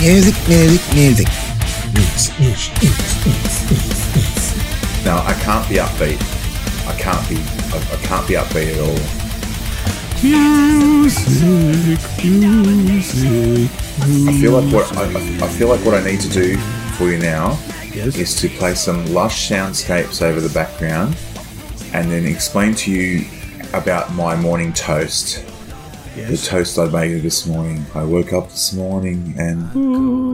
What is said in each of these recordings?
Music, music, music. No, I can't be upbeat. I can't be. I, I can't be upbeat at all. Music, music. I feel like what I, I feel like what I need to do for you now Yes. is to play some lush soundscapes over the background, and then explain to you about my morning toast. The toast I made this morning. I woke up this morning and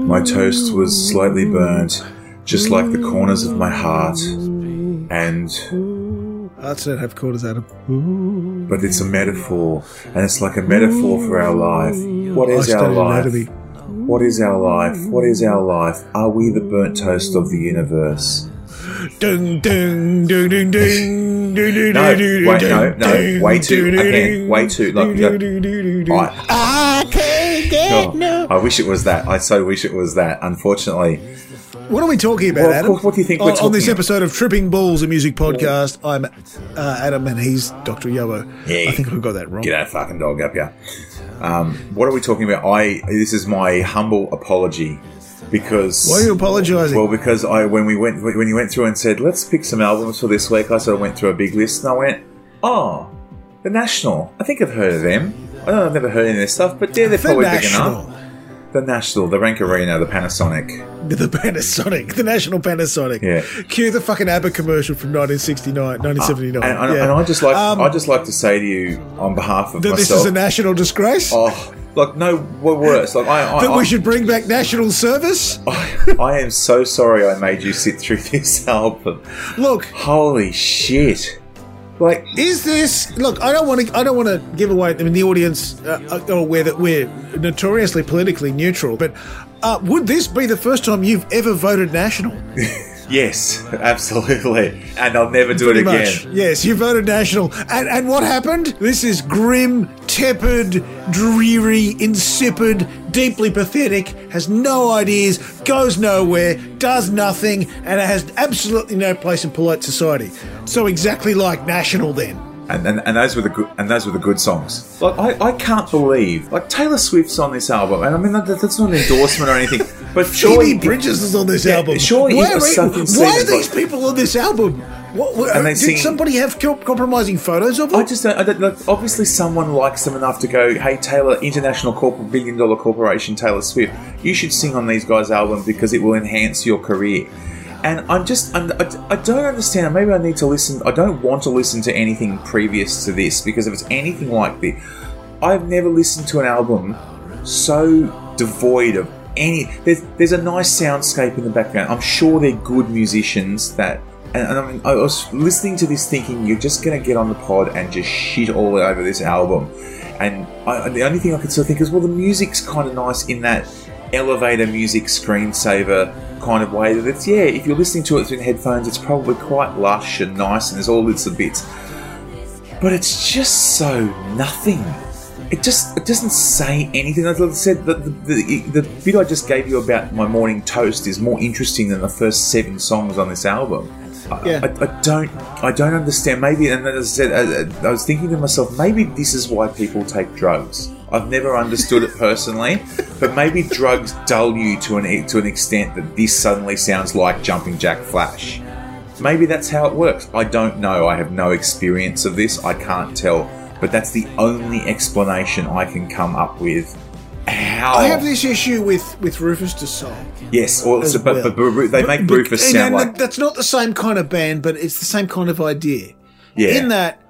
my mm. toast was slightly burnt, just like the corners of my heart. And Hearts don't have quarters, Adam. but it's a metaphor, and it's like a metaphor for our life. What is our life? anatomy. What is our life? What is our life? Are we the burnt toast of the universe? Ding, ding, ding, ding, ding, ding, No, ding, wait, no, no, way too- again, way too- like, ding, go- ding, ding, ding, ding. I- I can't get no. I wish it was that. I so wish it was that. Unfortunately, What are we talking about, Well, Adam? what do you think on, on this episode of Tripping Balls, a music podcast, I'm uh, Adam and he's Dr. Yobo. Yeah. I think we got that wrong. get that fucking dog up here. Um, what are we talking about? I this is my humble apology because Why are you apologising? Well, because I when we went when you went through and said let's pick some albums for this week, I sort of went through a big list and I went, oh, the National. I think I've heard of them. I don't know, I've never heard any of their stuff, but yeah, they're the probably big enough. The National, the Rank Arena, the Panasonic. The Panasonic, the National Panasonic. Yeah. Cue the fucking ABBA commercial from 1969, 1979. And, and, yeah. and I just like Um, I just like to say to you on behalf of that this is a national disgrace. oh, like no worse. Like I, I, that I, we should bring back national service. I am so sorry I made you sit through this album. Look, Holy shit! Like is this? Look, I don't want to. I don't want to give away. I mean, the audience uh, are aware that we're notoriously politically neutral. But uh, would this be the first time you've ever voted national? yes, absolutely, and I'll never do it Pretty again. much. Yes, you voted national. And, and what happened? This is grim, tepid, dreary, insipid, deeply pathetic, has no ideas, goes nowhere, does nothing, and it has absolutely no place in polite society. So exactly like national then. And, and and those were the good and those were the good songs. Like I, I can't believe like Taylor Swift's on this album, and I mean that, that's not an endorsement or anything, but surely Phoebe Bridgers is on this Yeah, album. surely why, are, why are these people on this album? What, what, did sing- somebody have compromising photos of them? I just don't. I don't like, obviously, someone likes them enough to go, "Hey, Taylor, international corp- billion dollar corporation, Taylor Swift, you should sing on these guys' album because it will enhance your career." And I'm just, I'm, I, I don't understand. Maybe I need to listen. I don't want to listen to anything previous to this because if it's anything like this, I've never listened to an album so devoid of any. There's, there's a nice soundscape in the background. I'm sure they're good musicians that. And, and I, mean, I was listening to this thinking you're just to get on the pod and just shit all over this album. And I, the only thing I could of think is, well, the music's kind of nice in that elevator music screensaver kind of way. That it's, yeah, if you're listening to it through headphones, it's probably quite lush and nice and there's all bits of bits. But it's just so nothing. It just it doesn't say anything. As I said, the, the, the, the bit I just gave you about my morning toast is more interesting than the first seven songs on this album. I- Yeah. I, I don't I don't understand. Maybe, and as I said, I, I was thinking to myself, maybe this is why people take drugs. I've never understood it personally, but maybe drugs dull you to an to an extent that this suddenly sounds like Jumping Jack Flash. Maybe that's how it works. I don't know. I have no experience of this. I can't tell. But that's the only explanation I can come up with. How? I have this issue with, with Rufus Sol. Yes, or well. but, but they make Rufus and sound then like that's not the same kind of band, but it's the same kind of idea. yeah. In that,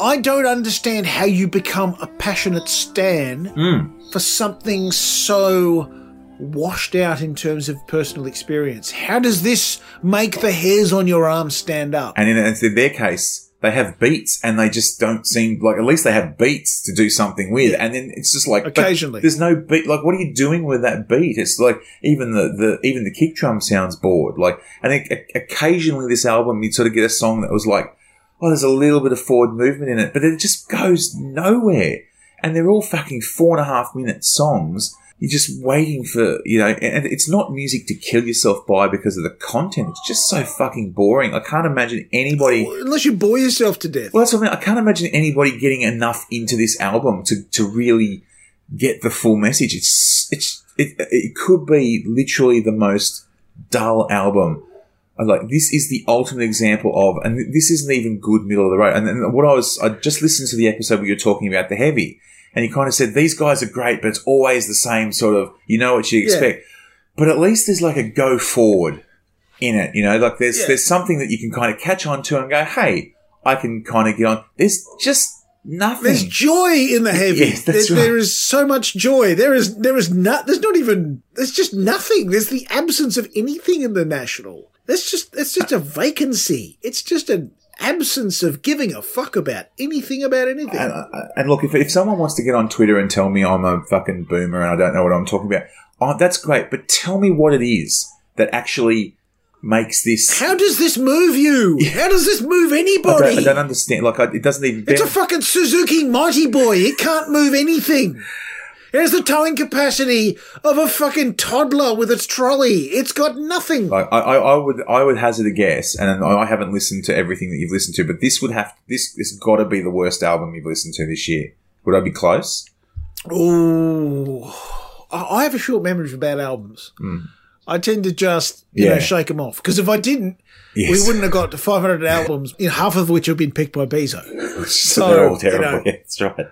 I don't understand how you become a passionate stan Hmm. for something so washed out in terms of personal experience. How does this make the hairs on your arm stand up? and in, in their case, they have beats, and they just don't seem like at least they have beats to do something with. And then it's just like Occasionally. there's no beat. Like, what are you doing with that beat? It's like even the, the even the kick drum sounds bored. Like, and o- occasionally this album, you'd sort of get a song that was like, oh, there's a little bit of forward movement in it, but it just goes nowhere. And they're all fucking four and a half minute songs. You're just waiting for, you know, and it's not music to kill yourself by because of the content. It's just so fucking boring. I can't imagine anybody. Unless you bore yourself to death. Well, that's what I mean. I can't imagine anybody getting enough into this album to, to really get the full message. It's, it's, it, it could be literally the most dull album. Like, this is the ultimate example of, and this isn't even good middle of the road. And, and what I was, I just listened to the episode where you're talking about the heavy, and you kind of said, these guys are great, but it's always the same sort of, you know what you expect. But at least there's like a go forward in it, you know, like there's, Yeah. there's something that you can kind of catch on to and go, hey, I can kind of get on. There's just nothing. There's joy in the heavy. Yes, that's there, right. there is so much joy. There is there is not there's not even there's just nothing. There's the absence of anything in the national. That's just it's just a vacancy. It's just an absence of giving a fuck about anything about anything. And, uh, and look, if, if someone wants to get on Twitter and tell me I'm a fucking boomer and I don't know what I'm talking about, oh, that's great. But tell me what it is that actually makes this. How does this move you? How does this move I anybody? don't, I don't understand. Like, I, it doesn't even. It's a fucking Suzuki Mighty Boy. It can't move anything. It has the towing capacity of a fucking toddler with its trolley. It's got nothing. Like, I, I, I would, I would hazard a guess, and I I haven't listened to everything that you've listened to, but this would have this, this got to be the worst album you've listened to this year. Would I be close? Oh, I I have a short memory for bad albums. Hmm. I tend to just you know Hmm. Shake them off because if I didn't, we wouldn't have got to 500 albums, you know, half of which have been picked by Bezo. So they're all you terrible. know. yeah, that's right.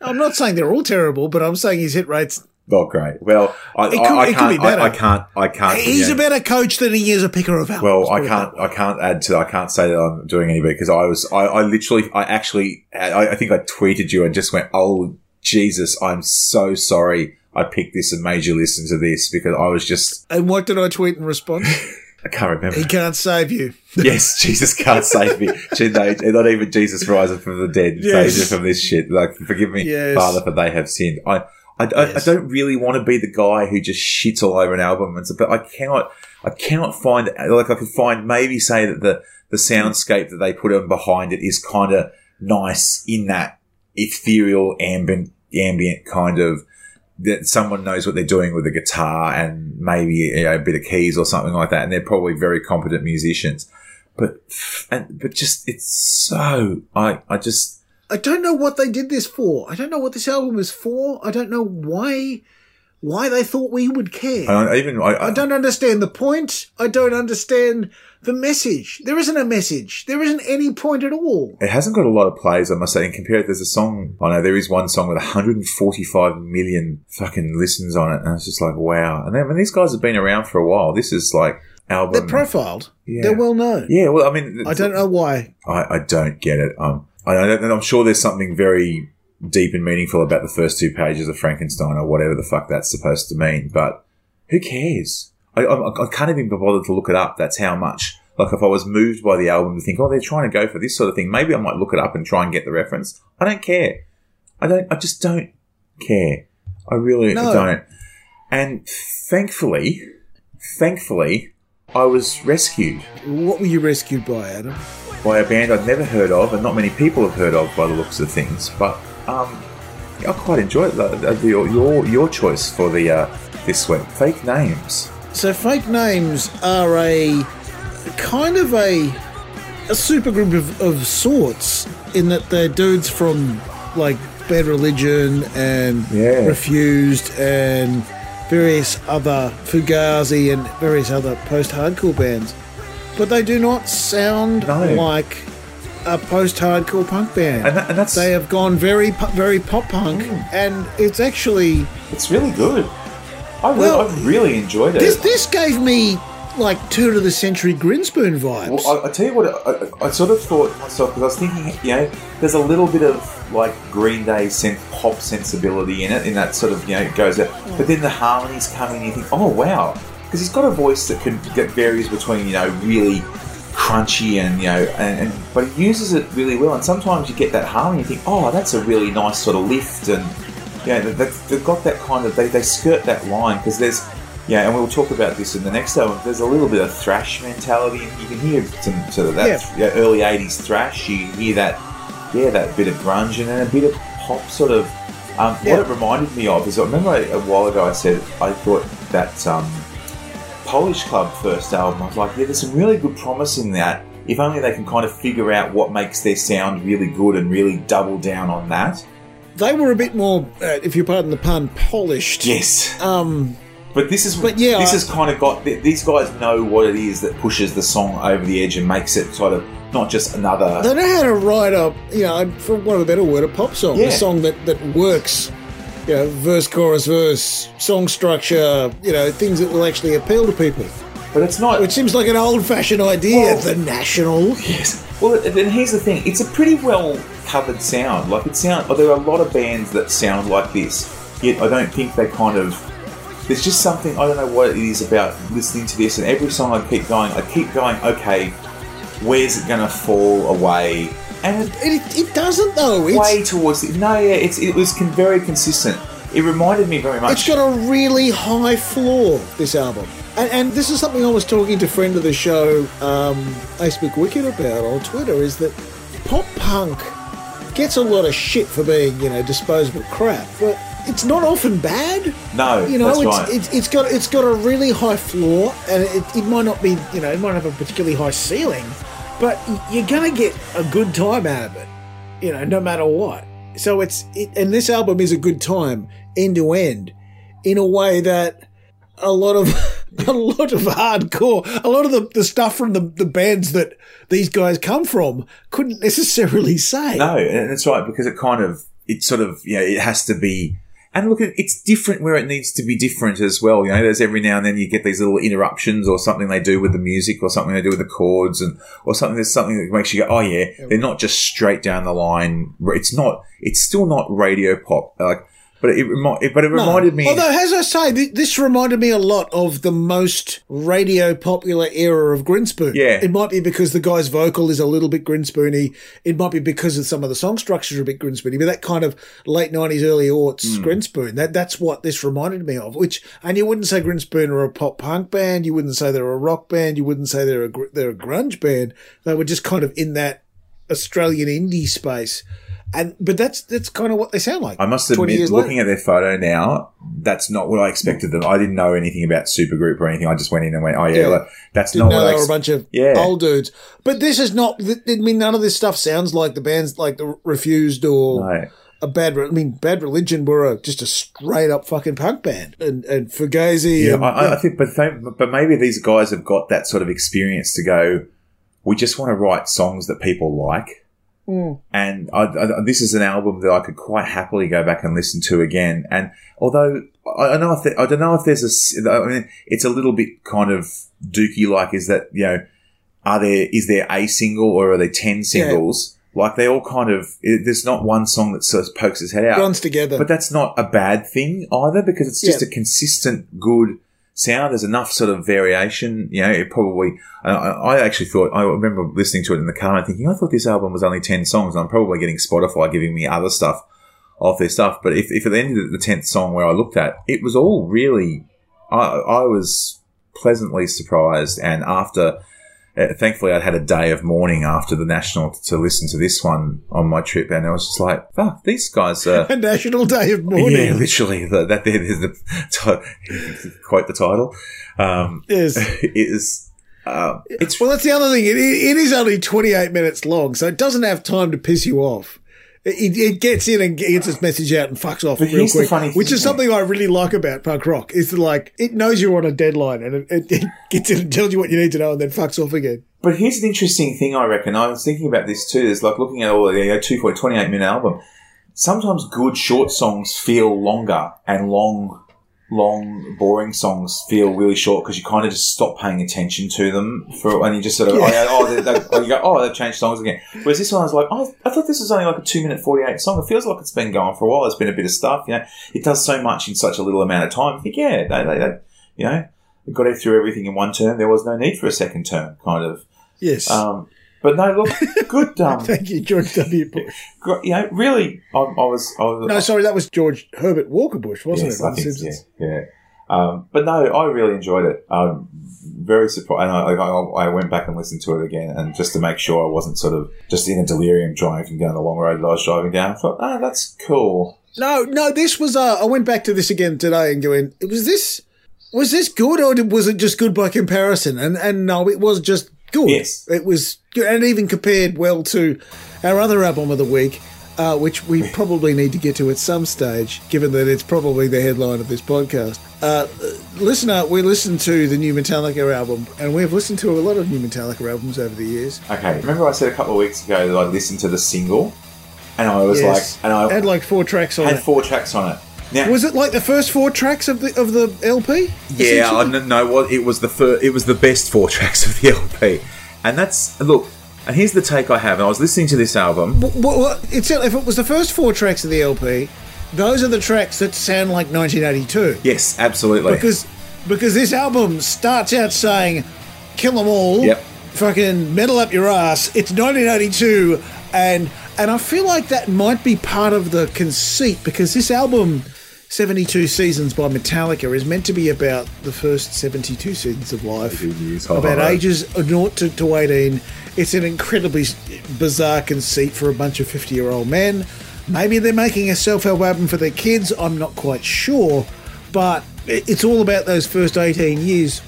I'm not saying they're all terrible, but I'm saying his hit rates. Not great. Well, I, It could- I, I can't. be better. I, I can't. I can't. He's yeah. a better coach than he is a picker of albums. Well, I can't. I can't add to. I can't say that I'm doing any better because I was. I, I literally. I actually. I, I think I tweeted you and just went, "Oh Jesus, I'm so sorry. I picked this and made you listen to this because I was just. And what did I tweet in response? I can't remember. he can't save you. yes, Jesus can't save me. Not even Jesus rising from the dead Yes. saves you from this shit. Like, forgive me, Yes. Father, for they have sinned. I, I, I, Yes. I don't really want to be the guy who just shits all over an album, and so, but I cannot, I cannot find like I could find maybe say that the the soundscape that they put on behind it is kind of nice in that ethereal ambient ambient kind of that someone knows what they're doing with a guitar and maybe you know, a bit of keys or something like that, and they're probably very competent musicians. But and but just it's so I I just I don't know what they did this for. I don't know what this album is for. I don't know why why they thought we would care. I don't even I, I don't understand the point. I don't understand the message. There isn't a message. There isn't any point at all. It hasn't got a lot of plays, I must say. And compared, there's a song. I know there is one song with 145 million fucking listens on it, and it's just like wow. And then when these guys have been around for a while, this is like album. They're profiled. Yeah. They're well known. yeah, well, I mean, I don't know why. I, I don't get it. Um, I don't, and I'm sure there's something very deep and meaningful about the first two pages of Frankenstein or whatever the fuck that's supposed to mean. But who cares? I, I, I can't even be bothered to look it up. That's how much. Like if I was moved by the album to think, oh, they're trying to go for this sort of thing, maybe I might look it up and try and get the reference. I don't care. I don't. I just don't care. I really No. don't. And thankfully, thankfully, I was rescued What were you rescued by, Adam? by a band I'd never heard of, and not many people have heard of by the looks of things. But um, I quite enjoyed the, the, your, your your choice for the uh, this week. Fake names. So fake names are a kind of a a supergroup of, of sorts in that they're dudes from like Bad Religion and Yeah. Refused and various other Fugazi and various other post-hardcore bands, but they do not sound No. like a post-hardcore punk band. And, that, and that's they have gone very very pop punk, mm. and it's actually it's really good. I, re- Well, I really enjoyed it. this this gave me like turn of the century Grinspoon vibes. Well, I, I tell you what, I, I sort of thought to myself because I was thinking, you know, there's a little bit of like Green Day synth pop sensibility in it, in that sort of, you know, it goes out. But then the harmonies come in, and you think, oh wow, because he's got a voice that can that varies between, you know, really crunchy and you know, and, and but he uses it really well. And sometimes you get that harmony, and you think, oh, that's a really nice sort of lift, and know, they, they've got that kind of they, they skirt that line because there's yeah, and we'll talk about this in the next album. There's a little bit of thrash mentality, and you can hear some sort of that yeah, early '80s thrash. You hear that, yeah, that bit of grunge and then a bit of pop sort of. Um, Yeah. What it reminded me of is I remember a while ago I said I thought that um, Polish Club first album. I was like, yeah, there's some really good promise in that. If only they can kind of figure out what makes their sound really good and really double down on that. They were a bit more, uh, if you pardon the pun, polished. Yes. Um, But this is But yeah, this I- has kind of got th- these guys know what it is that pushes the song over the edge and makes it sort of not just another. they know how to write a, you know, for want of a better word, a pop song, Yeah. a song that that works. You know, verse, chorus, verse, song structure. You know, things that will actually appeal to people. But it's not. Which seems like an old-fashioned idea. Well- the national. Yes. Well, then here's the thing. It's a pretty well covered sound. Like it sound. Oh, there are a lot of bands that sound like this. Yet I don't think they kind of. There's just something I don't know what it is about listening to this, and every song I keep going, I keep going. Okay, where's it going to fall away? And it, It, it doesn't though. It's, way towards the, no, yeah, it's it was con- very consistent. It reminded me very much. It's got a really high floor, this album. And, and this is something I was talking to a friend of the show, um, Facebook Wicked, about on Twitter, is that pop punk gets a lot of shit for being, you know, disposable crap, but it's not often bad. no, You know, that's it's, right. it's, it's got it's got a really high floor, and it, it might not be, you know, it might have a particularly high ceiling, but you're gonna get a good time out of it, you know, no matter what. So it's it, and this album is a good time end to end, in a way that a lot of a lot of hardcore, a lot of the, the stuff from the, the bands that these guys come from couldn't necessarily say. No, and that's right because it kind of it sort of you know it has to be. And look, it's different where it needs to be different as well. You know, there's every now and then you get these little interruptions or something they do with the music or something they do with the chords and or something. There's something that makes you go, oh yeah, they're not just straight down the line. It's not. It's still not radio pop. Like, but it, remi- but it No. reminded me. Although, as I say, th- this reminded me a lot of the most radio popular era of Grinspoon. Yeah. It might be because the guy's vocal is a little bit Grinspoony. It might be because of some of the song structures are a bit Grinspoony, but that kind of late 90s, early aughts Hmm. Grinspoon, that, that's what this reminded me of. Which, and you wouldn't say Grinspoon are a pop punk band. You wouldn't say they're a rock band. You wouldn't say they're a, gr- they're a grunge band. They were just kind of in that Australian indie space. And, but that's, that's kind of what they sound like. I must admit, looking later. at their photo now, that's not what I expected them. I didn't know anything about Supergroup or anything. I just went in and went, "Oh yeah, Yeah. that's Didn't not what I they were a bunch of Yeah. old dudes. But this is not. I mean, none of this stuff sounds like the bands like the Refused or No. a bad. I mean, Bad Religion were a, just a straight up fucking punk band, and and Fugazi. Yeah, and, I, I- I think, but they, but maybe these guys have got that sort of experience to go. We just want to write songs that people like, Mm. and I, I, this is an album that I could quite happily go back and listen to again. And although I, I know, if I don't know if there's a, I mean, it's a little bit kind of dookie like. Is that you know, are there is there a single or are there ten singles? Like they all kind of. It, there's not one song that sort of pokes its head out. runs together. But that's not a bad thing either because it's just Yeah. a consistent, good sound. There's enough sort of variation. You know, it probably. I, I actually thought I remember listening to it in the car and thinking I thought this album was only ten songs, and I'm probably getting Spotify giving me other stuff off their stuff. But if, if at the end of the tenth song where I looked at, it was all really. I, I was pleasantly surprised, and after. Uh, thankfully, I'd had a day of mourning after the national to listen to this one on my trip, and I was just like, "Fuck, these guys are." a National Day of Mourning. Yeah, literally. The, that the ti- quote the title. Um, Yes. is uh, it's Well, that's the other thing. It, it is only 28 minutes long, so it doesn't have time to piss you off. It, it gets in and gets its message out and fucks off But real quick, which is something I really like about punk rock. Is that like it knows you're on a deadline and it, it, it gets in and tells you what you need to know and then fucks off again. But here's an interesting thing I reckon. I was thinking about this too. Is like looking at all the you know, two for 28 minute album. Sometimes good short songs feel longer, and long, long boring songs feel really short because you kind of just stop paying attention to them for, and you just sort of oh, yeah, oh, they, they, oh, you go oh they've changed songs again. Whereas this one I was like oh I thought this was only like a two minute 48 song. It feels like it's been going for a while. There's been a bit of stuff. You know, it does so much in such a little amount of time. I think yeah, they, they, they you know. They got it through everything in one term. There was no need for a second term, kind of. Yes. Um, but no, look, good. Um, Thank you, George W. Bush. you know, really, I, I was. I was No, sorry, that was George Herbert Walker Bush, wasn't yes, it? I think, yeah, yeah. Um, but no, I really enjoyed it. Um, very surprised. And I, I, I went back and listened to it again, and just to make sure I wasn't sort of just in a delirium driving down the long road that I was driving down. I thought, ah, that's cool. No, no, this was. Uh, I went back to this again today and going, was this was this good or was it just good by comparison? And and no, it was just good. Yes. it was, good. and even compared well to our other album of the week. uh, which we probably need to get to at some stage, given that it's probably the headline of this podcast. Uh, listener, we listened to the new Metallica album, and we've listened to a lot of new Metallica albums over the years. Okay, remember I said a couple of weeks ago that I listened to the single, and I was Yes. like, and I had like four tracks on had it. four tracks on it. Now, Was it like the first four tracks of the of the LP? Yeah, I no, well, it was the fir- it was the best four tracks of the LP, and that's look. And here's the take I have. And I was listening to this album. Well, well, it's if it was the first four tracks of the LP, those are the tracks that sound like 1982. Yes, absolutely. Because because this album starts out saying, "Kill them all." Yep. Fucking metal up your ass. It's 1982, and and I feel like that might be part of the conceit because this album. 72 Seasons by Metallica is meant to be about the first 72 seasons of life. Years, About oh. ages 0 to, to 18. It's an incredibly bizarre conceit for a bunch of 50 year old men. Maybe they're making a self help album for their kids, I'm not quite sure. But it's all about those first 18 years.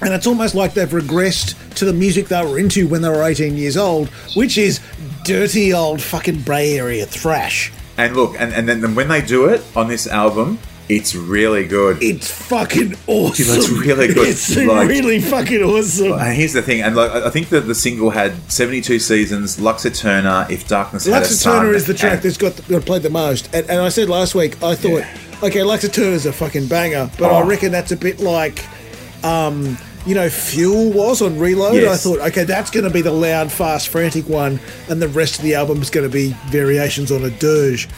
And it's almost like they've regressed to the music they were into when they were 18 years old, which is dirty old fucking Bay Area thrash. And look, and, and then when they do it on this album, it's really good. It's fucking awesome. That's really good. It's Like- really fucking awesome. and here's the thing, and like I I think that the single had 72 seasons, Lux Eterna, If Darkness Had a Lux Sun. Turner is the track that's got, got played the most. And, and I said last week, I thought, okay, Lux Eterna's a fucking banger, but I Oh. reckon that's a bit like, um, you know, Fuel was on Reload. Yes. I thought, okay, that's going to be the loud, fast, frantic one, and the rest of the album is going to be variations on a dirge.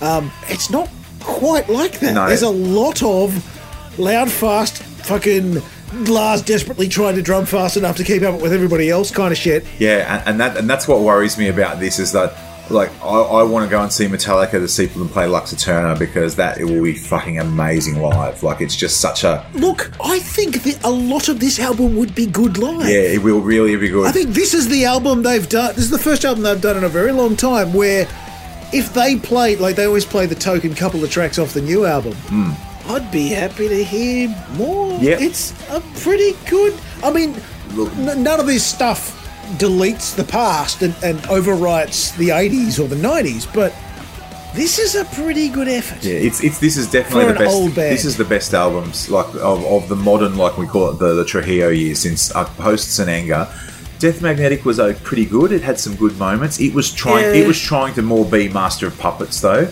Um, it's not quite like that. No. There's a lot of loud, fast, fucking Lars desperately trying to drum fast enough to keep up with everybody else kind of shit. Yeah, and, and that and that's what worries me about this is that like I, I want to go and see Metallica to see them play Lux Eterna because that it will be fucking amazing live. Like it's just such a Look, I think that a lot of this album would be good live. yeah, it will really be good. I think this is the album they've done. This is the first album they've done in a very long time where if they played, like they always play the token couple of tracks off the new album, hmm. I'd be happy to hear more. Yep. It's a pretty good. I mean, Look- n- none of this stuff deletes the past and, and overwrites the 80s or the 90s, but this is a pretty good effort. yeah, it's it's this is definitely the best. old band. This is the best albums like of, of the modern like we call it the, the Trujillo years since uh, post St. Anger. Death Magnetic was uh, pretty good. It had some good moments. It was trying. Yeah. It was trying to more be Master of Puppets though,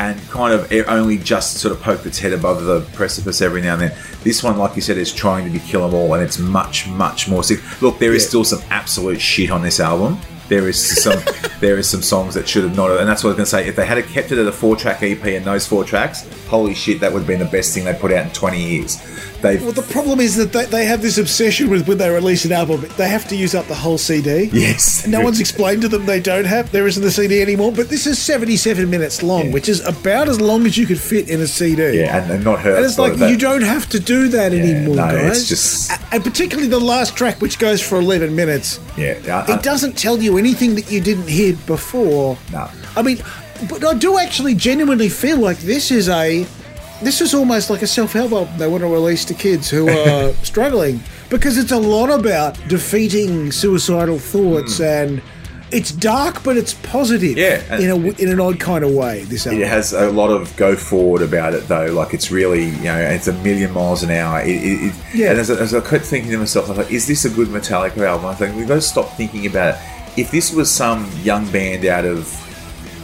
and kind of it only just sort of poked its head above the precipice every now and then. This one, like you said, is trying to be Kill 'Em All, and it's much, much more sick. Look, there is Yeah. still some absolute shit on this album. There is some, there is some songs that should have not, and that's what I was going to say. If they had kept it at a four-track EP and those four tracks, holy shit, that would have been the best thing they put out in twenty years. They've Well, the problem is that they, they have this obsession with when they release an album, they have to use up the whole CD. yes, No one's explained to them they don't have. There isn't a CD anymore. But this is 77 minutes long, Yeah. which is about as long as you could fit in a CD. yeah, and, and not hurt. And it's like you don't have to do that anymore, no, guys. it's just- and particularly the last track, which goes for 11 minutes. Yeah, uh, It doesn't tell you anything that you didn't hear before. No. I mean, but I do actually genuinely feel like this is a. This is almost like a self-help album they want to release to kids who are struggling because it's a lot about defeating suicidal thoughts hmm. and it's dark but it's positive Yeah, in a in an odd kind of way this album It has a lot of go forward about it, though. Like it's really, you know, it's a million miles an hour. It, it, it, Yeah. And as, I- as I kept thinking to myself, I thought, is this a good Metallica album? I think we've got to stop thinking about it. If this was some young band out of,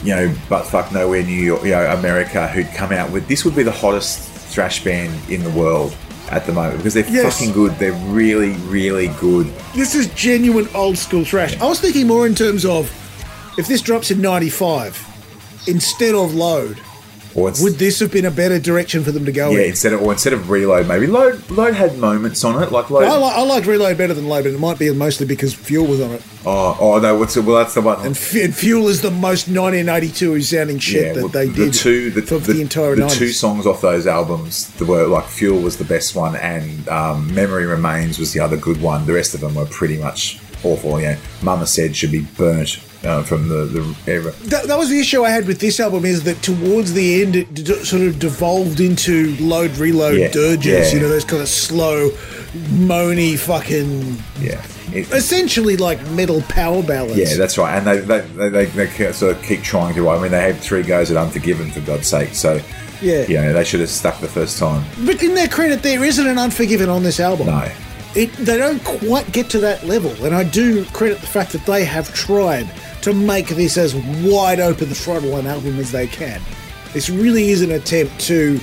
you know, but fuck nowhere, New York, you know, America, who'd come out with this, would be the hottest thrash band in the world at the moment because they're Yes. fucking good. They're really, really good. This is genuine old school thrash. I was thinking more in terms of if this drops in 95 instead of load, Or would this have been a better direction for them to go yeah, in? instead of or instead of reload, maybe load load had moments on it, like load. I, li- I like Reload better than Load, but it might be mostly because Fuel was on it. oh, oh no, what's it? Well, that's the one. And, F- and Fuel is the most 1982 sounding shit that well, they did The two, the, the, the, entire the 90s. two songs off those albums, were like "Fuel" was the best one, and um, "Memory Remains" was the other good one. The rest of them were pretty much awful. You know, Mama said should be burnt uh, from the the era. That, that was the issue I had with this album is that towards the end it d- sort of devolved into load reload Yeah, dirges, yeah. you know, those kind of slow, moany fucking, Yeah. It- essentially like metal power ballads. yeah, that's right, and they they, they, they, they sort of keep trying to. I mean, they had three goes at Unforgiven for God's sake, so Yeah. you know they should have stuck the first time. But in their credit, there isn't an Unforgiven on this album. No, It, they don't quite get to that level, and I do credit the fact that they have tried to make this as wide open the throttle an album as they can. This really is an attempt to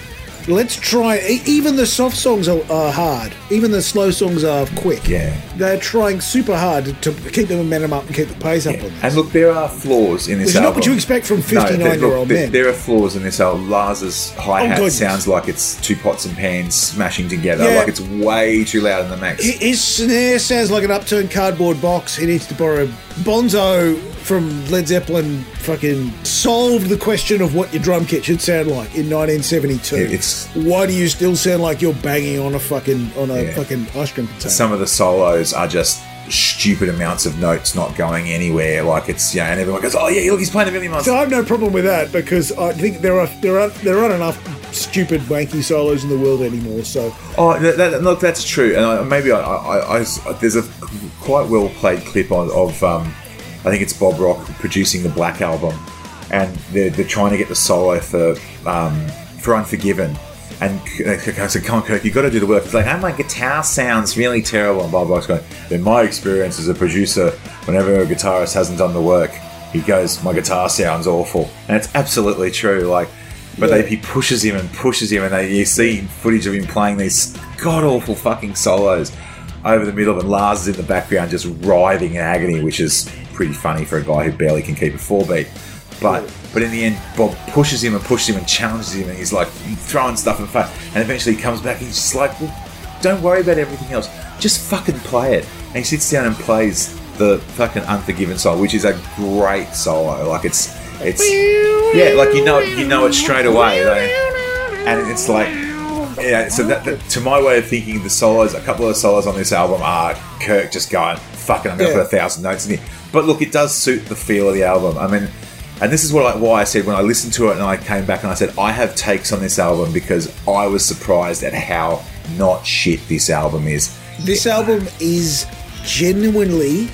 let's try. Even the soft songs are, are hard. Even the slow songs are quick. Yeah. they're trying super hard to, to keep the momentum up and keep the pace up on this. and look, there are flaws in this Which is not what you expect from No, there- 59-year-old look, there- men. There are flaws in this album. Lars's hi Oh, hat goodness. sounds like it's two pots and pans smashing together. Yeah. Like it's way too loud in the max. His snare sounds like an upturned cardboard box. He needs to borrow. Bonzo from Led Zeppelin fucking solved the question of what your drum kit should sound like in 1972. It's- Why do you still sound like you're banging on a fucking on a Yeah. fucking ice cream container? Some of the solos are just stupid amounts of notes not going anywhere. Like it's yeah, and everyone goes, "Oh yeah, look, he's playing a million miles." so I have no problem with that because I think there are there are there aren't enough stupid wanky solos in the world anymore. So Oh, that, that, look, that's true. And I, maybe I, I, I, there's a quite well played clip on, of, um, I think it's Bob Rock producing the Black album, and they're, they're trying to get the solo for um, for Unforgiven. And I said, "Come on, Kirk, you got to do the work." It's like, "Oh, my guitar sounds really terrible." And Bob Rock's going, "In my experience as a producer, whenever a guitarist hasn't done the work, he goes, "My guitar sounds awful," and it's absolutely true. Like, but Yeah. they, he pushes him and pushes him, and they, you see footage of him playing these god awful fucking solos over the middle, and Lars is in the background just writhing in agony, which is pretty funny for a guy who barely can keep a four beat. But but in the end, Bob pushes him and pushes him and challenges him, and he's like throwing stuff in face, and eventually he comes back and he's just like, well, "Don't worry about everything else, just fucking play it." And he sits down and plays the fucking Unforgiven song, which is a great solo. Like it's it's yeah, like you know you know it straight away, like, and it's like yeah. So that, that to my way of thinking, the solos, a couple of the solos on this album are Kirk just going fucking. I'm going to Yeah. put a thousand notes in here, but look, it does suit the feel of the album. I mean. And this is what I, why I said when I listened to it and I came back and I said I have takes on this album because I was surprised at how not shit this album is. this album is genuinely,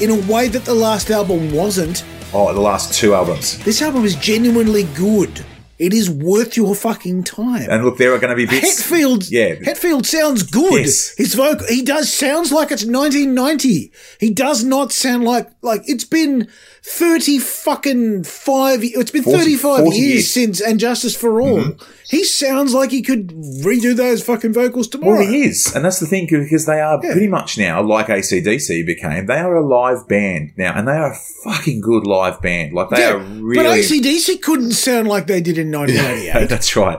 in a way that the last album wasn't. Oh, the last two albums. This album is genuinely good. It is worth your fucking time. And look, there are going to be bits. Hetfield, Yeah. Hetfield sounds good. Yes. His vocal, he does sounds like it's 1990. He does not sound like like it's been 30 fucking five. It's been 40 35 40 years, years. Mm-hmm. since and Justice for All. He sounds like he could redo those fucking vocals tomorrow. Well, he is, and that's the thing because they are Yeah. pretty much now like ACDC became. They are a live band now, and they are a fucking good live band. Like they Yeah, are really. But ACDC couldn't sound like they did in 1988. that's right.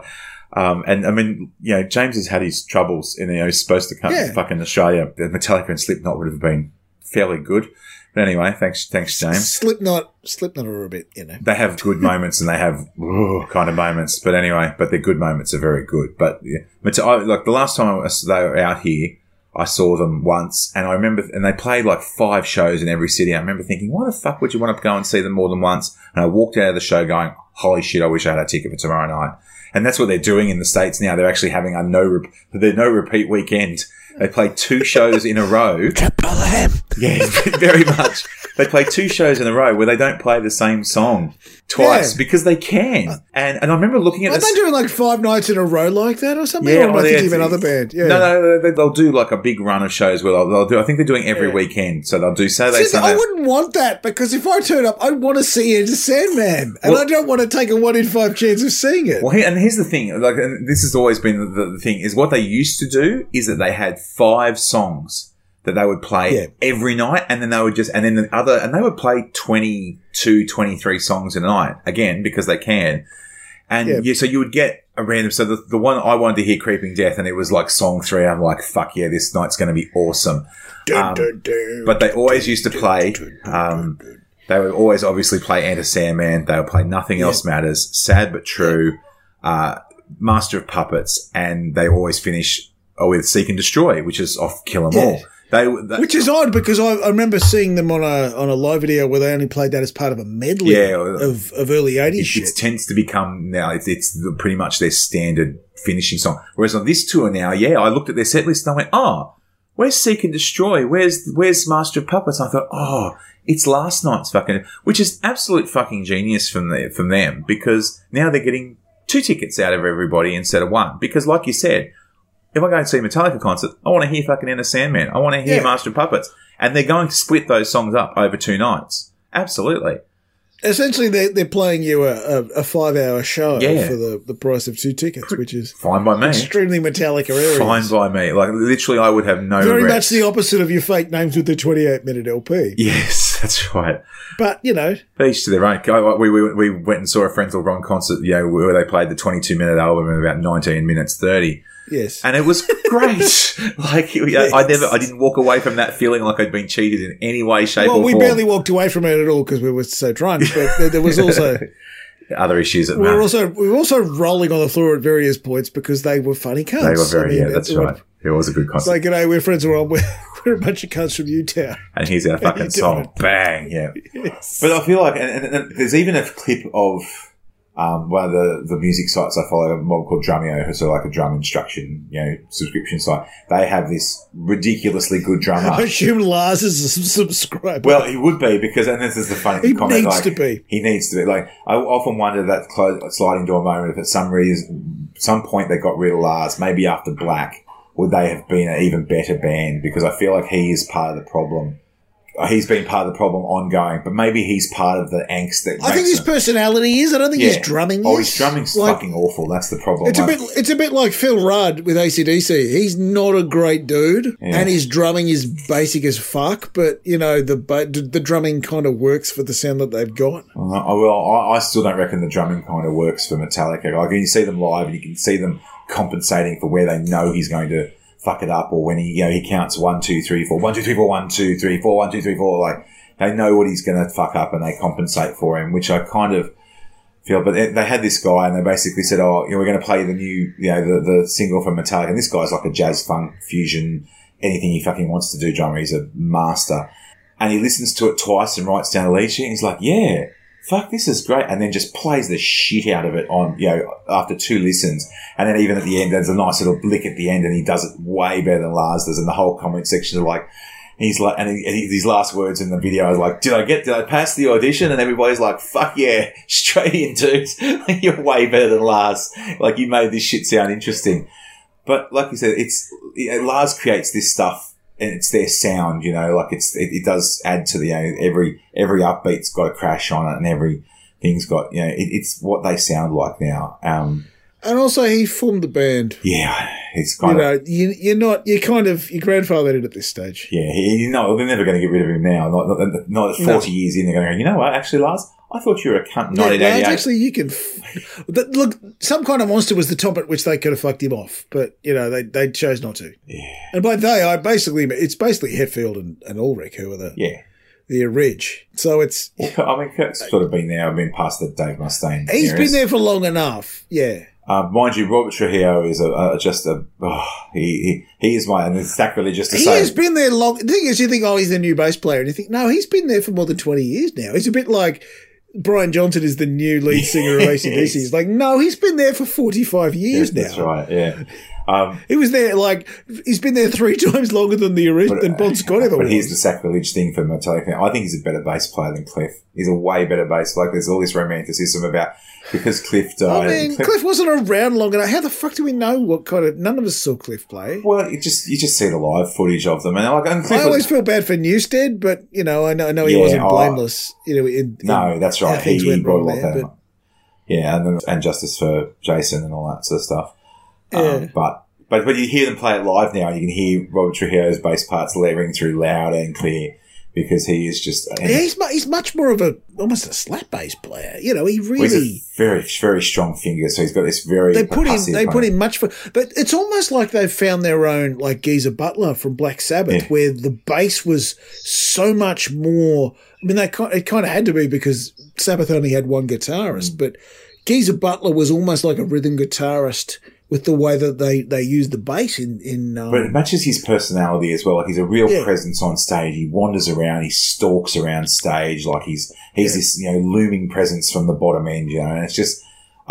Um, and I mean, you know, James has had his troubles, and you know, he's supposed to come Yeah. fucking Australia. The Metallica and Slipknot would have been fairly good. But anyway, thanks, thanks, James. Slipknot, Slipknot are a bit, you know. They have good moments and they have "Ugh," kind of moments. But anyway, but their good moments are very good. But yeah, like the last time I was, they were out here, I saw them once, and I remember, and they played like five shows in every city. I remember thinking, why the fuck would you want to go and see them more than once? And I walked out of the show going, holy shit, I wish I had a ticket for tomorrow night. And that's what they're doing in the states now. They're actually having a no, their no repeat weekend. They play two shows in a row. Yeah, very much. They play two shows in a row where they don't play the same song twice Yeah. because they can. And and I remember looking at this. they doing like five nights in a row like that or something? Yeah, or am I well, thinking of another band? Yeah. No, no, they, they'll do like a big run of shows where they'll, they'll do. I think they're doing every Yeah. weekend, so they'll do Saturday, See, I wouldn't want that because if I turn up, I want to see Enter Sandman, and Well- I don't want to take a one in five chance of seeing it. Well, here, and here's the thing. Like, and this has always been the, the thing is what they used to do is that they had five songs that they would play Yeah. every night, and then they would just, and then the other, and they would play 22, 23 songs a night again because they can. And Yeah. yeah. so you would get a random. So the, the one I wanted to hear, "Creeping Death," and it was like song three. I'm like, "Fuck yeah, this night's going to be awesome." Um, but they always used to play. Um, they would always obviously play Enter Sandman. They would play Nothing Else Matters, Sad but True, uh, Master of Puppets, and they always finish uh, with Seek and Destroy, which is off Kill 'Em Yeah. All. They, that, Which is odd because I, I remember seeing them on a on a live video where they only played that as part of a medley Yeah, of, of early 80s it, shit. it tends to become now it's, it's the- pretty much their standard finishing song. Whereas on this tour now, yeah, I looked at their set list and I went, oh, where's Seek and Destroy? Where's where's Master of Puppets? And I thought, oh, it's last night's fucking, which is absolute fucking genius from the, from them because now they're getting two tickets out of everybody instead of one. Because like you said, if I go and see a Metallica concert, I want to hear fucking Enter Sandman. I want to hear Yeah. Master of Puppets. And they're going to split those songs up over two nights. Absolutely. Essentially, they're, they're playing you a, a, a five hour show Yeah. for the, the price of two tickets, which is Fine by me. extremely Metallica areas. Fine by me. Like literally, I would have no Very regrets. much the opposite of your fake names with the 28 minute LP. Yes, that's right. But, you know, Each to their own. We, we, we went and saw a Frenzal Rhomb concert, you know, where they played the 22 minute album in about 19 minutes 30. Yes. And it was great. like, know, I never, I didn't walk away from that feeling like I'd been cheated in any way, shape, well, or we form. barely walked away from it at all because we were so drunk. But there, there was also Other issues at we were also we were also rolling on the floor at various points because they were funny cunts. They were very, I mean, yeah, that's it- right. It was a good It's concert. like, you know, we're Frenzal Rhomb. We're, we're a bunch of cunts from Utah. and here's our fucking song. Bang, yeah. But I feel like, and, and, and there's even a clip of um, one of the, the music sites I follow, a mob called Drumeo, who's sort of like a drum instruction, you know, subscription site. They have this ridiculously good drummer. I assume Lars is a subscriber. Well, he would be because, and this is the funny He comment. He needs like, to be. He needs to be. Like I often wonder that close, sliding door moment. If at some reason, some point they got rid of Lars, maybe after Black, would they have been an even better band? Because I feel like he is part of the problem. Uh, He's been part of the problem ongoing, but maybe he's part of the angst that. I think his him- personality is. I don't think his drumming Oh, is. his drumming's Like, fucking awful. That's the problem. It's a bit. It's a bit like Phil Rudd with ACDC. He's not a great dude, and his drumming is basic as fuck. But you know the the drumming kind of works for the sound that they've got. Well, I, I still don't reckon the drumming kind of works for Metallica. Like you see them live, and you can see them compensating for where they know he's going to fuck it up, or when he, you know, he counts one, two, three, four, one, two, three, four, one, two, three, four, one, two, three, four. Like they know what he's going to fuck up, and they compensate for him, which I kind of feel. But they, had this guy, and they basically said, "Oh, you know, we're going to play the new, you know, the, the single from Metallica." And this guy's like a jazz funk fusion, anything he fucking wants to do drummer. He's a master and he listens to it twice and writes down a lead sheet. And he's like, "Yeah, fuck, this is great," and then just plays the shit out of it on you know after two listens. And then even at the end, there's a nice little blick at the end, and he does it way better than Lars does. And the whole comment section are like. He's like, and, he, and he, his last words in the video is like, "Did I get? Did I pass the audition?" And everybody's like, "Fuck yeah, straight in, dude! You're way better than Lars. Like you made this shit sound interesting." But like you said, it's know, Lars creates this stuff it's their sound, you know, like it's, it, it does add to the, you know, every, every upbeat's got a crash on it and every thing's got, you know, it, it's what they sound like now. Um, And also, he formed the band. yeah, it's You kind of, know, you, you're not. You're kind of your grandfather did it at this stage. yeah, he, you know, they're never going to get rid of him now. Not, not, not 40 No. years in, they're going to go, you know what, actually, Lars, I thought you were a cunt Yeah, 1988. actually, you can. F- look, some kind of monster was the top at which they could have fucked him off, but you know they they chose not to. Yeah. And by they, I basically it's basically Hetfield and, and Ulrich who are the yeah. the Ridge. So it's I mean, Kirk's sort of been there. I've been past the Dave Mustaine. he's eras. been there for long enough. Yeah. Um, mind you, Robert Trujillo is a, a just a oh, he, he he is my and it's sacrilegious to He say. has been there long. The thing is, you think, oh, he's the new bass player, and you think, no, he's been there for more than 20 years now. It's a bit like Brian Johnson is the new lead singer of ACDC. Yes. He's like, no, he's been there for 45 years now. That's right. Yeah. Um, He was there, like, he's been there three times longer than the original, than Bon Scott ever but was. here's the sacrilege thing for Metallica. I think he's a better bass player than Cliff. He's a way better bass. Like there's all this romanticism about because Cliff I died. mean, Cliff wasn't around long enough. How the fuck do we know what kind of? None of us saw Cliff play. well, you just you just see the live footage of them, and like and Cliff I was- always feel bad for Newstead, but you know, I know, I know he Yeah, wasn't I- blameless. You know, in, no, in that's right. He, he brought a lot there, but- Yeah, and then, and justice for Jason and all that sort of stuff. Um, but but but you hear them play it live now. You can hear Robert Trujillo's bass parts layering through loud and clear because he is just Yeah, he's mu- he's much more of a almost a slap bass player. You know, he really very, very strong finger, so he's got this very. they put him they put him much for, but it's almost like they've found their own like Geezer Butler from Black Sabbath, Yeah. where the bass was so much more. I mean, they it kind of had to be because Sabbath only had one Mm. guitarist, but Geezer Butler was almost like a rhythm guitarist with the way that they, they use the bass in in. Um, But it matches his personality as well. Like he's a real Yeah. presence on stage. He wanders around. He stalks around stage. Like he's he's Yeah. this you know looming presence from the bottom end. You know, and it's just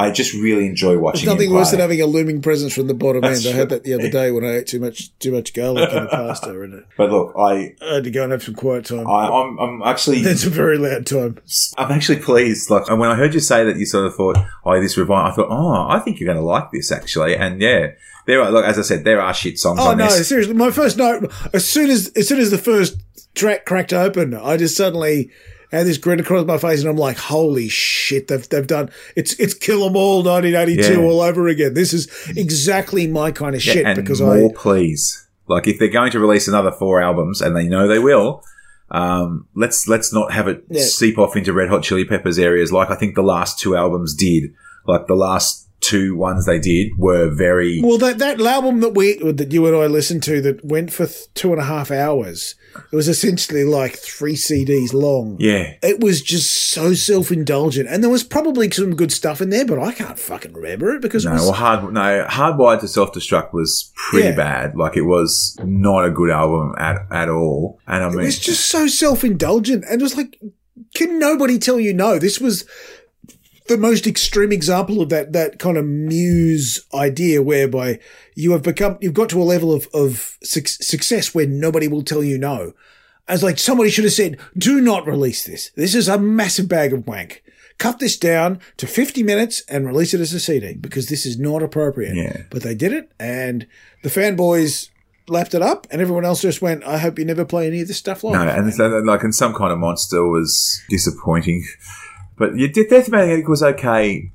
I just really enjoy watching. There's nothing worse than having a looming presence from the bottom That's end. I had that the other day when I ate too much too much garlic in the pasta, and it- But look, I, I had to go and have some quiet time. I I'm, I'm actually it's a very loud time. I'm actually pleased. Like when I heard you say that, you sort of thought, "Oh, this revive." I thought, "Oh, I think you're going to like this." Actually, and yeah, there are. Look, as I said, there are shit songs Oh no, this. seriously. My first note, as soon as as soon as the first track cracked open, I just suddenly had this grin across my face, and I'm like, "Holy shit! They've they've done it's it's Kill 'Em All 1982 Yeah. all over again. This is exactly my kind of shit and because more, I please. Like if they're going to release another four albums, and they know they will, um, let's let's not have it Yeah. seep off into Red Hot Chili Peppers areas like I think the last two albums did. Like the last two ones they did were very. well that that album that we that you and I listened to that went for th- two and a half hours. It was essentially like three CDs long. Yeah, It was just so self indulgent, and there was probably some good stuff in there, but I can't fucking remember it because it No, was well, hard no, hardwired to self destruct was pretty Yeah. bad. Like it was not a good album at at all. And I mean It was just so self indulgent and it was like, can nobody tell you no? This was the most extreme example of that that kind of muse idea whereby you have become you've got to a level of of suc success where nobody will tell you no. As like somebody should have said, do not release this. This is a massive bag of wank. Cut this down to 50 minutes and release it as a CD because this is not appropriate. Yeah. But they did it and the fanboys lapped it up and everyone else just went, I hope you never play any of this stuff live. no, and so, like, and some kind of monster was disappointing. But yeah, Death Magnetic was okay.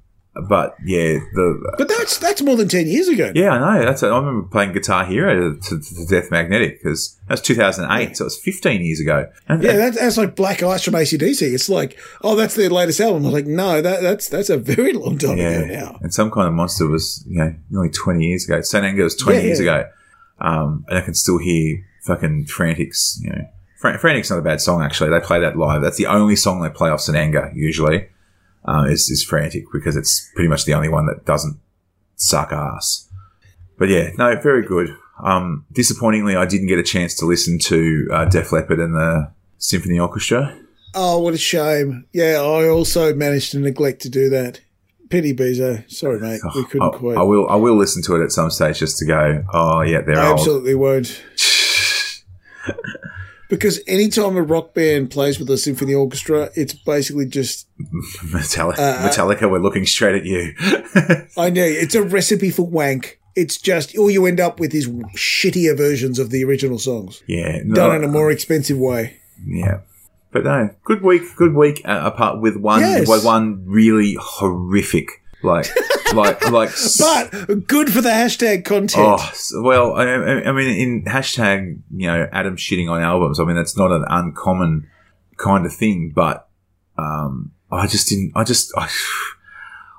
But yeah, the But that's that's more than ten years ago. yeah, I know. That's I remember playing Guitar Hero to, to Death Magnetic because that's 2008, so it was 15 years ago. And, Yeah, that's, that's like Black Ice from ACDC. It's like, oh, that's their latest album. I was like, no, that, that's that's a very long time ago now. And some kind of monster was, you know, nearly 20 years ago. St. Anger was 20 Yeah, years yeah. ago. Um, and I can still hear fucking Frantics, you know. Fran- Frantics not a bad song, actually. They play that live. That's the only song they play off St. Anger, usually, um, is, is Frantic because it's pretty much the only one that doesn't suck ass. But yeah, no, very good. Um, disappointingly, I didn't get a chance to listen to uh, Def Leppard and the Symphony Orchestra. Oh, what a shame. Yeah, I also managed to neglect to do that. Pity Bezo. Sorry, mate. We couldn't I, quite. I will. I will listen to it at some stage just to go. Oh yeah, they're I old. absolutely won't. Because anytime a rock band plays with a symphony orchestra, it's basically just Metallica, Uh, Metallica, we're looking straight at you. I know it's a recipe for wank. It's just all you end up with is shittier versions of the original songs yeah, no, done in a more expensive way. yeah. But no, good week, good week. Uh, apart with one, Yes. with one really horrific, like, like, like. But good for the hashtag content. Oh well, I, I mean, in hashtag, you know, Adam shitting on albums. I mean, that's not an uncommon kind of thing. But um, I just didn't. I just, I,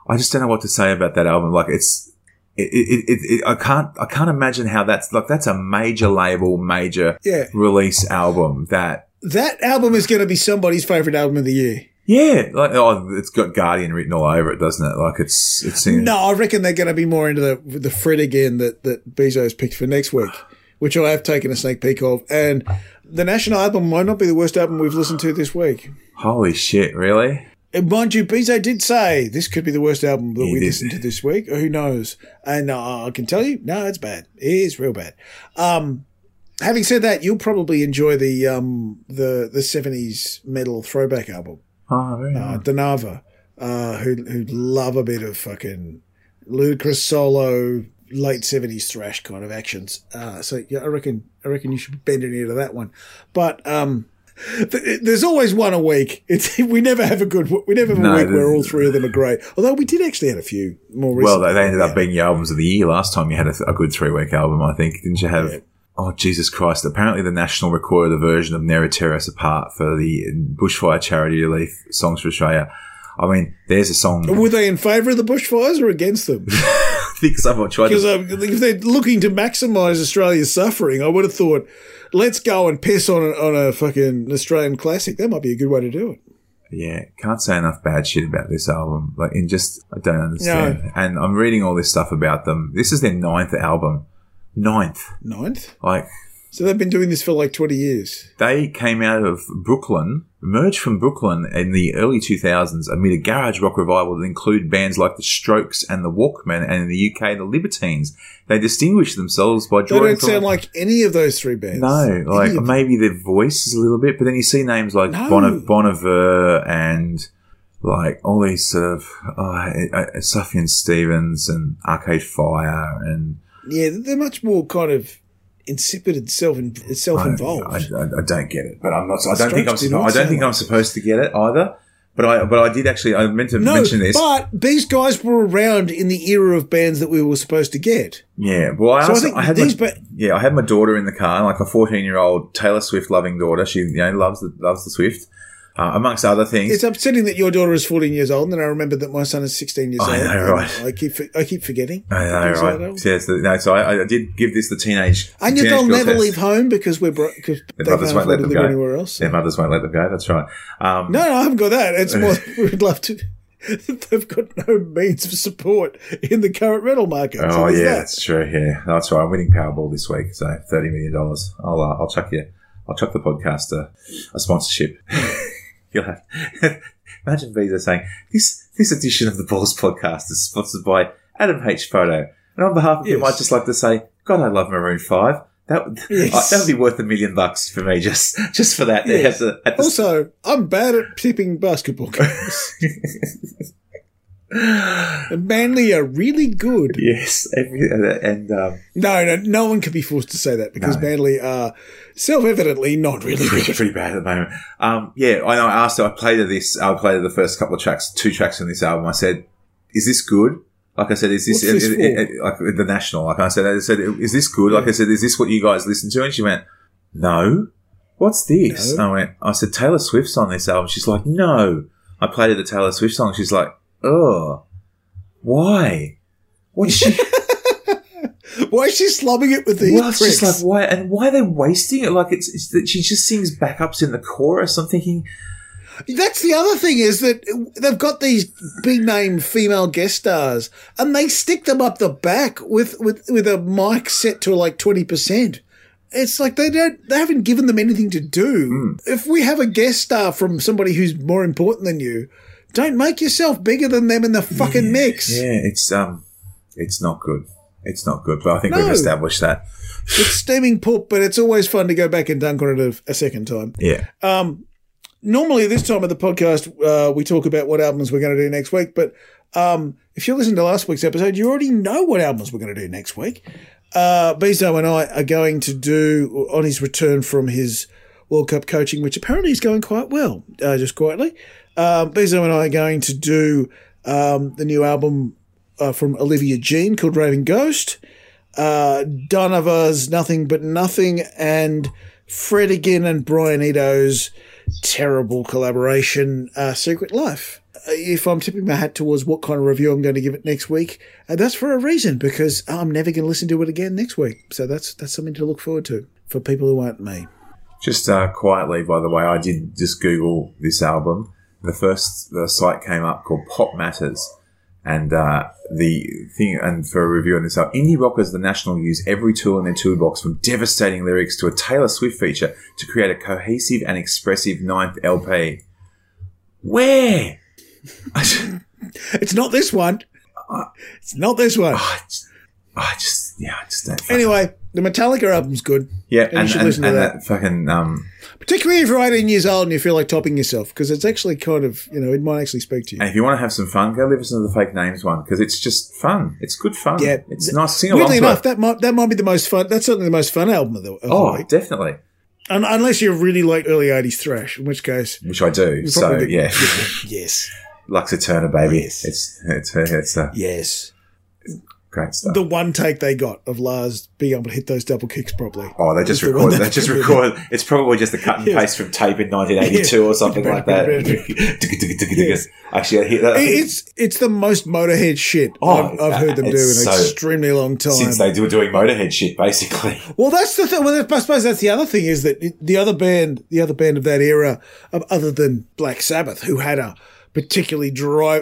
I just don't know what to say about that album. Like, it's, it, it, it, it, I can't, I can't imagine how that's like. That's a major label, major Yeah. release album. That, That album is going to be somebody's favorite album of the year. Yeah, like, oh, it's got Guardian written all over it, doesn't it? Like, it's, it's. No, I reckon they're going to be more into the the Fred again that that Bezos picked for next week, which I have taken a sneak peek of. And the National album might not be the worst album we've listened to this week. Holy shit! Really? And mind you, Bezos did say this could be the worst album that He we did. listened to this week. Who knows? And uh, I can tell you, no, it's bad. It is real bad. Um, having said that, you'll probably enjoy the um the the seventies metal throwback album. Oh, very uh. Danava, uh, who who love a bit of fucking ludicrous solo late seventies thrash kind of actions. Uh, so yeah, I reckon I reckon you should bend an ear to that one. But um, th- there's always one a week. It's we never have a good we never have a No, week where all three of them are great. Although we did actually have a few more. Recently. they, they ended up being your albums of the year last time. You had a, a good three week album, I think, didn't you? Have Yeah. Oh Jesus Christ! Apparently, the National recorded a version of "Never Tear Us Apart" for the Bushfire Charity Relief Songs for Australia. I mean, there's a song. Were they in favour of the bushfires or against them? Because I think someone tried Because to. um, if they're looking to maximise Australia's suffering, I would have thought, let's go and piss on a, on a fucking Australian classic. That might be a good way to do it. Yeah, can't say enough bad shit about this album. Like, in just, I don't understand. And I'm reading all this stuff about them. This is their ninth album. Ninth. Ninth. Like, So they've been doing this for like 20 years. they came out of Brooklyn, emerged from Brooklyn in the early 2000s amid a garage rock revival that included bands like The Strokes and The Walkmen, and in the UK, The Libertines. They distinguished themselves by They don't sound like any of those three bands. no, like maybe their voice is a little bit, but then you see names like No. Bon, bon Iver and like all these sort of uh, Sufjan Stevens and Arcade Fire and yeah, they're much more kind of insipid and self self-involved. I, I, I don't get it, but I'm not. I don't think I'm. Strokes suppo- I don't sound think I'm supposed to get it either. But I, but I did actually. I meant to no, mention this. but these guys were around in the era of bands that we were supposed to get. Yeah, well, I So I also think I had these my, ba- yeah, I had my daughter in the car, like a fourteen-year-old Taylor Swift loving daughter. She you know loves the loves the Swift, uh, amongst other things. It's upsetting that your daughter is 14 years old, and then I remember that my son is 16 years I old. know, right. I keep I keep forgetting. I know, like right? Yeah, no, so I, I did give this the teenage. And the they'll never test. leave home because we're bro- because they Their can't mothers won't let them live go. anywhere else. Their mothers won't let them go. That's right. Um, No, no, I haven't got that. It's more we'd love to. They've got no means of support in the current rental market. So oh yeah, that. that's true. Yeah, that's right. I'm winning Powerball this week, so thirty million dollars. I'll uh, I'll chuck you. I'll chuck the podcast a sponsorship. You'll have. Imagine Visa saying this this edition of the Balls podcast is sponsored by Adam H Photo, and on behalf of him, I'd just like to say, God, I love Maroon Five. That would Yes. that would be worth a million bucks for me just just for that. Yes. At the, at the, Also, I'm bad at tipping basketball games. Manly are really good. yes, every, and um, No, no, no one can be forced to say that because No. Manly are self-evidently not really pretty, good. pretty bad at the moment. Um, yeah, I know. I asked her. I played her this. I played her the first couple of tracks, two tracks from this album. I said, "Is this good?" Like I said, "Is this, this it- it- it- like the national?" Like I said, I said, "Is this good?" Like I said, "Is this what you guys listen to?" And she went, "No." What's this? No. I went. I said, "Taylor Swift's on this album." She's like, "No." I played her the Taylor Swift song. She's like, "Oh, why?" What she? Why is she slumming it with these Well, it's pricks? just like why and why are they wasting it? Like it's, it's that she just sings backups in the chorus. I'm thinking, That's the other thing is that they've got these big name female guest stars and they stick them up the back with, with, with a mic set to like 20%. It's like they don't, they haven't given them anything to do. Hmm. If we have a guest star from somebody who's more important than you, don't make yourself bigger than them in the fucking mix. yeah, it's um, it's not good. It's not good. But I think we've established that. It's steaming poop, but it's always fun to go back and dunk on it a, a second time. Yeah, Um, normally this time of the podcast uh, we talk about what albums we're going to do next week but um, if you're listening to last week's episode you already know what albums we're going to do next week uh, Bezo and I are going to do on his return from his World Cup coaching which apparently is going quite well uh, just quietly um, Bezo and I are going to do um, the new album uh, from Olivia Jean called Raven Ghost uh, Danava's Nothing But Nothing, and Fred again and Brian Eno's terrible collaboration, uh, Secret Life. Uh, If I'm tipping my hat towards what kind of review I'm going to give it next week, uh, that's for a reason because I'm never going to listen to it again next week. So that's that's something to look forward to for people who aren't me. just uh, quietly. By the way, I did just Google this album. The first the site came up called Pop Matters, and uh, the thing and for a review on this album, indie rockers the National use every tool in their toolbox, from devastating lyrics to a Taylor Swift feature, to create a cohesive and expressive ninth LP. Where? It's not this one. It's not this one. I just, I just, yeah, I just don't. Anyway, the Metallica album's good. yeah, and, should and, listen to and that. that. fucking um, Particularly if you're 18 years old and you feel like topping yourself, because it's actually kind of, you know, it might actually speak to you. and if you want to have some fun, go listen to the Fake Names one because it's just fun. It's good fun. Yeah. it's nice sing Weirdly enough, that might that might be the most fun. That's certainly the most fun album of the, of Oh, week. definitely. Un- unless you really like early '80s thrash, in which case, Which I do. So probably- yeah, yes, Lux Eterna, baby. Yes. It's it's it's uh, yes. Great stuff. the one take they got of Lars being able to hit those double kicks properly. Oh, they just It's the recorded. They just recorded. It's probably just a cut and Yes. paste from tape in 1982 or something like that. Yes. Actually, that. It's it's the most Motorhead shit Oh, I've, I've heard them do in it's an extremely long time. since they were doing Motorhead shit, basically. Well, that's the thing. Well, I suppose that's the other thing is that the other band, the other band of that era, other than Black Sabbath, who had a particularly dry,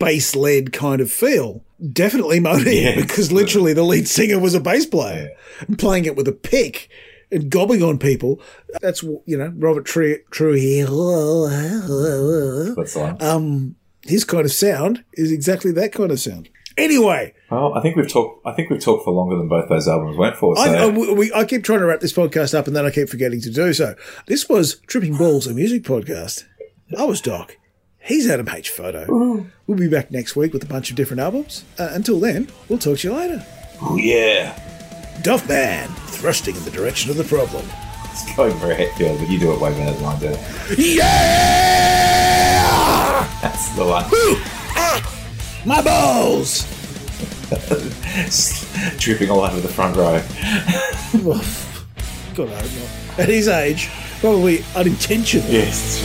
bass led kind of feel, definitely Motorhead, Yeah. because literally the lead singer was a bass player and playing it with a pick and gobbing on people. That's you know Robert True Trujillo. That's like. Um, his kind of sound is exactly that kind of sound. Anyway. Well, I think we've talked. I think we've talked for longer than both those albums went for. So I, I, we, I keep trying to wrap this podcast up and then I keep forgetting to do so. This was Tripping Balls, a music podcast. I was Doc. He's Adam H. Photo. We'll be back next week with a bunch of different albums. Uh, until then, we'll talk to you later. oh, yeah, Duff Man, thrusting in the direction of the problem. it's going for very Hetfield, but you do it way better than I do. Yeah! That's the one. Woo! Ah! My balls! Dripping all over the front row. God, I hope not. At his age, probably unintentionally. Yes,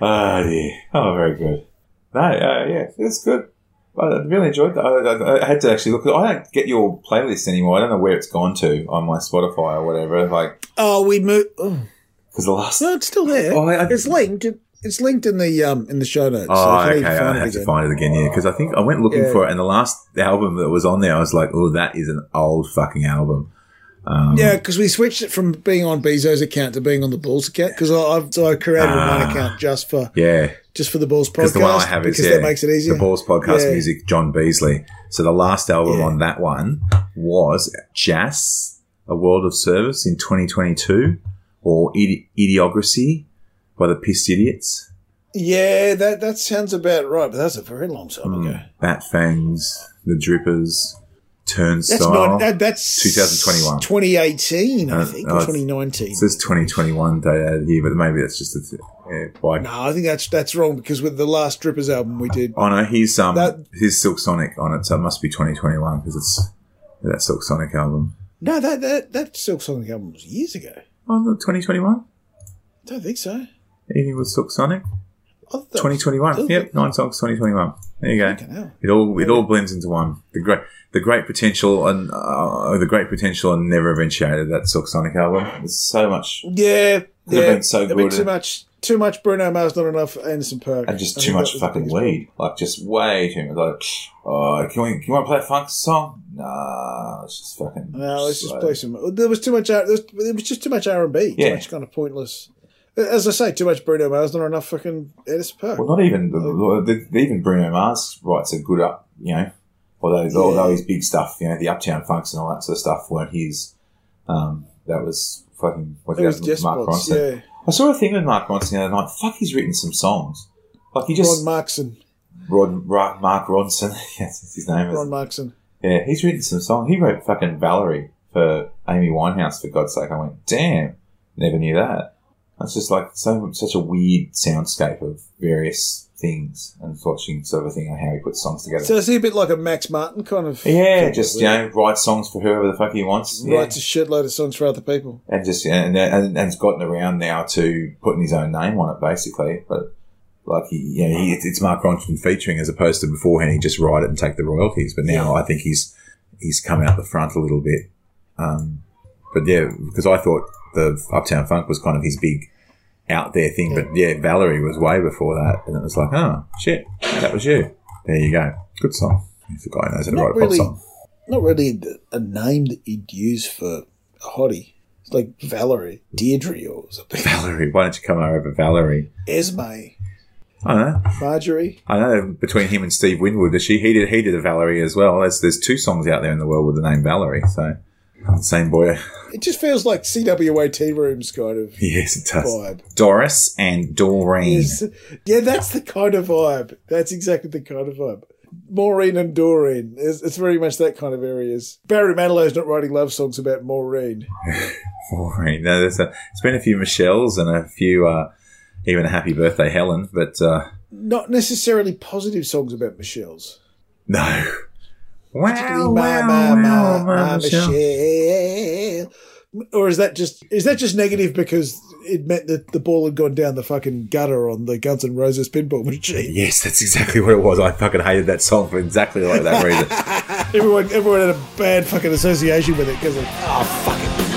that's right. Oh. Oh, very good. No, uh, yeah, it's good. I really enjoyed that. I, I, I had to actually look. I don't get your playlist anymore. I don't know where it's gone to on my Spotify or whatever. Like, Oh, we moved. Oh. because the last. No, it's still there. Oh, I- it's linked. It's linked in the um in the show notes. Oh, if you need okay. I it have to find it again, yeah. Because I think I went looking Yeah. for it, and the last album that was on there, I was like, "Oh, that is an old fucking album." Um, Yeah, because we switched it from being on Bezos' account to being on the Bulls account. Because I've so I created Ah. one account just for yeah. just for the Bulls podcast the one I have is because yeah, that makes it easier. The Balls podcast Yeah. music, John Beasley. So the last album Yeah. on that one was Jazz, A World of Service in 2022, or Idi- Idiocracy by the Pissed Idiots. Yeah, that that sounds about right. But that's a very long time Hmm. ago. Bat Fangs, The Drippers, That's Turnstile. not that, that's 2021. 2018, I Uh, think, oh, or 2019. It says 2021 day out year, but maybe that's just a yeah, by No, I think that's that's wrong because with the last Drippers album we did, Oh no, he's um That- his Silk Sonic on it, so it must be 2021 because it's that Silk Sonic album. no, that that that Silk Sonic album was years ago. Oh, no, 2021. Don't think so. Eating with Silk Sonic, I thought that was- 2021. Oh, Yep, nine songs, 2021. There you go. It all it all blends into one. The great the great potential and uh, the great potential and never eventuated that Silk Sonic album. There's so much Yeah, Could have yeah. been so good. too much, too much Bruno Mars, not enough Anderson .Paak, and just too much that was the fucking weed. Like just way too much. Like, oh, can we can you want to play a funk song? Nah, it's just fucking. No, let's just play some. There was too much. R- There was, there was just too much R and B. Too much kind of pointless. As I say, too much Bruno Mars, not enough fucking Anderson .Paak. Well, not even the, the, even Bruno Mars writes a good up, you know. Although although his big stuff, you know, the Uptown Funks and all that sort of stuff weren't his. Um, that was fucking what it was Mark spots, Ronson. yeah. I saw a thing with Mark Ronson the other night. Fuck, he's written some songs. Like he Ron just Markson. Rod, Mark Ronson. yes, that's his name. Ron Is. Markson. Yeah, he's written some songs. He wrote fucking Valerie for Amy Winehouse. For God's sake, I went, damn, never knew that. That's just like so such a weird soundscape of various things and watching sort of a thing on how he puts songs together. So is he a bit like a Max Martin kind of? yeah, just you know, write songs for whoever the fuck he wants. Yeah. Writes a shitload of songs for other people. and just and, and and has gotten around now to putting his own name on it, basically. But like he, you know, he, it's Mark Ronson featuring as opposed to beforehand he just write it and take the royalties. But now Yeah. I think he's he's come out the front a little bit. Um, but yeah, because I thought the Uptown Funk was kind of his big out there thing, but yeah, Valerie was way before that, and it was like, oh shit, that was you. There you go, good song. He's the guy knows how to write a really. pop song. Not really a name that you'd use for a hottie. It's like Valerie, Deirdre, or something. Valerie, why don't you come over, Valerie? Esme, I don't know. Marjorie. I know between him and Steve Winwood, she he did he did a Valerie as well. There's there's two songs out there in the world with the name Valerie. So same boy. It just feels like CWA tea rooms kind of Yes, it does. vibe. Doris and Doreen. Yes. Yeah, that's the kind of vibe. That's exactly the kind of vibe. Maureen and Doreen. It's, it's very much that kind of areas. Barry Manilow's not writing love songs about Maureen. Doreen. No, there's a, there's been a few Michelles and a few uh, even a happy birthday, Helen. But uh, Not necessarily positive songs about Michelle's. no. Particularly Wow, Ma, wow, ma, ma, wow, Michelle. Michelle. Or is that just is that just negative because it meant that the ball had gone down the fucking gutter on the Guns N' Roses pinball machine? Yes, that's exactly what it was. I fucking hated that song for exactly like that reason. Everyone everyone had a bad fucking association with it because of oh fucking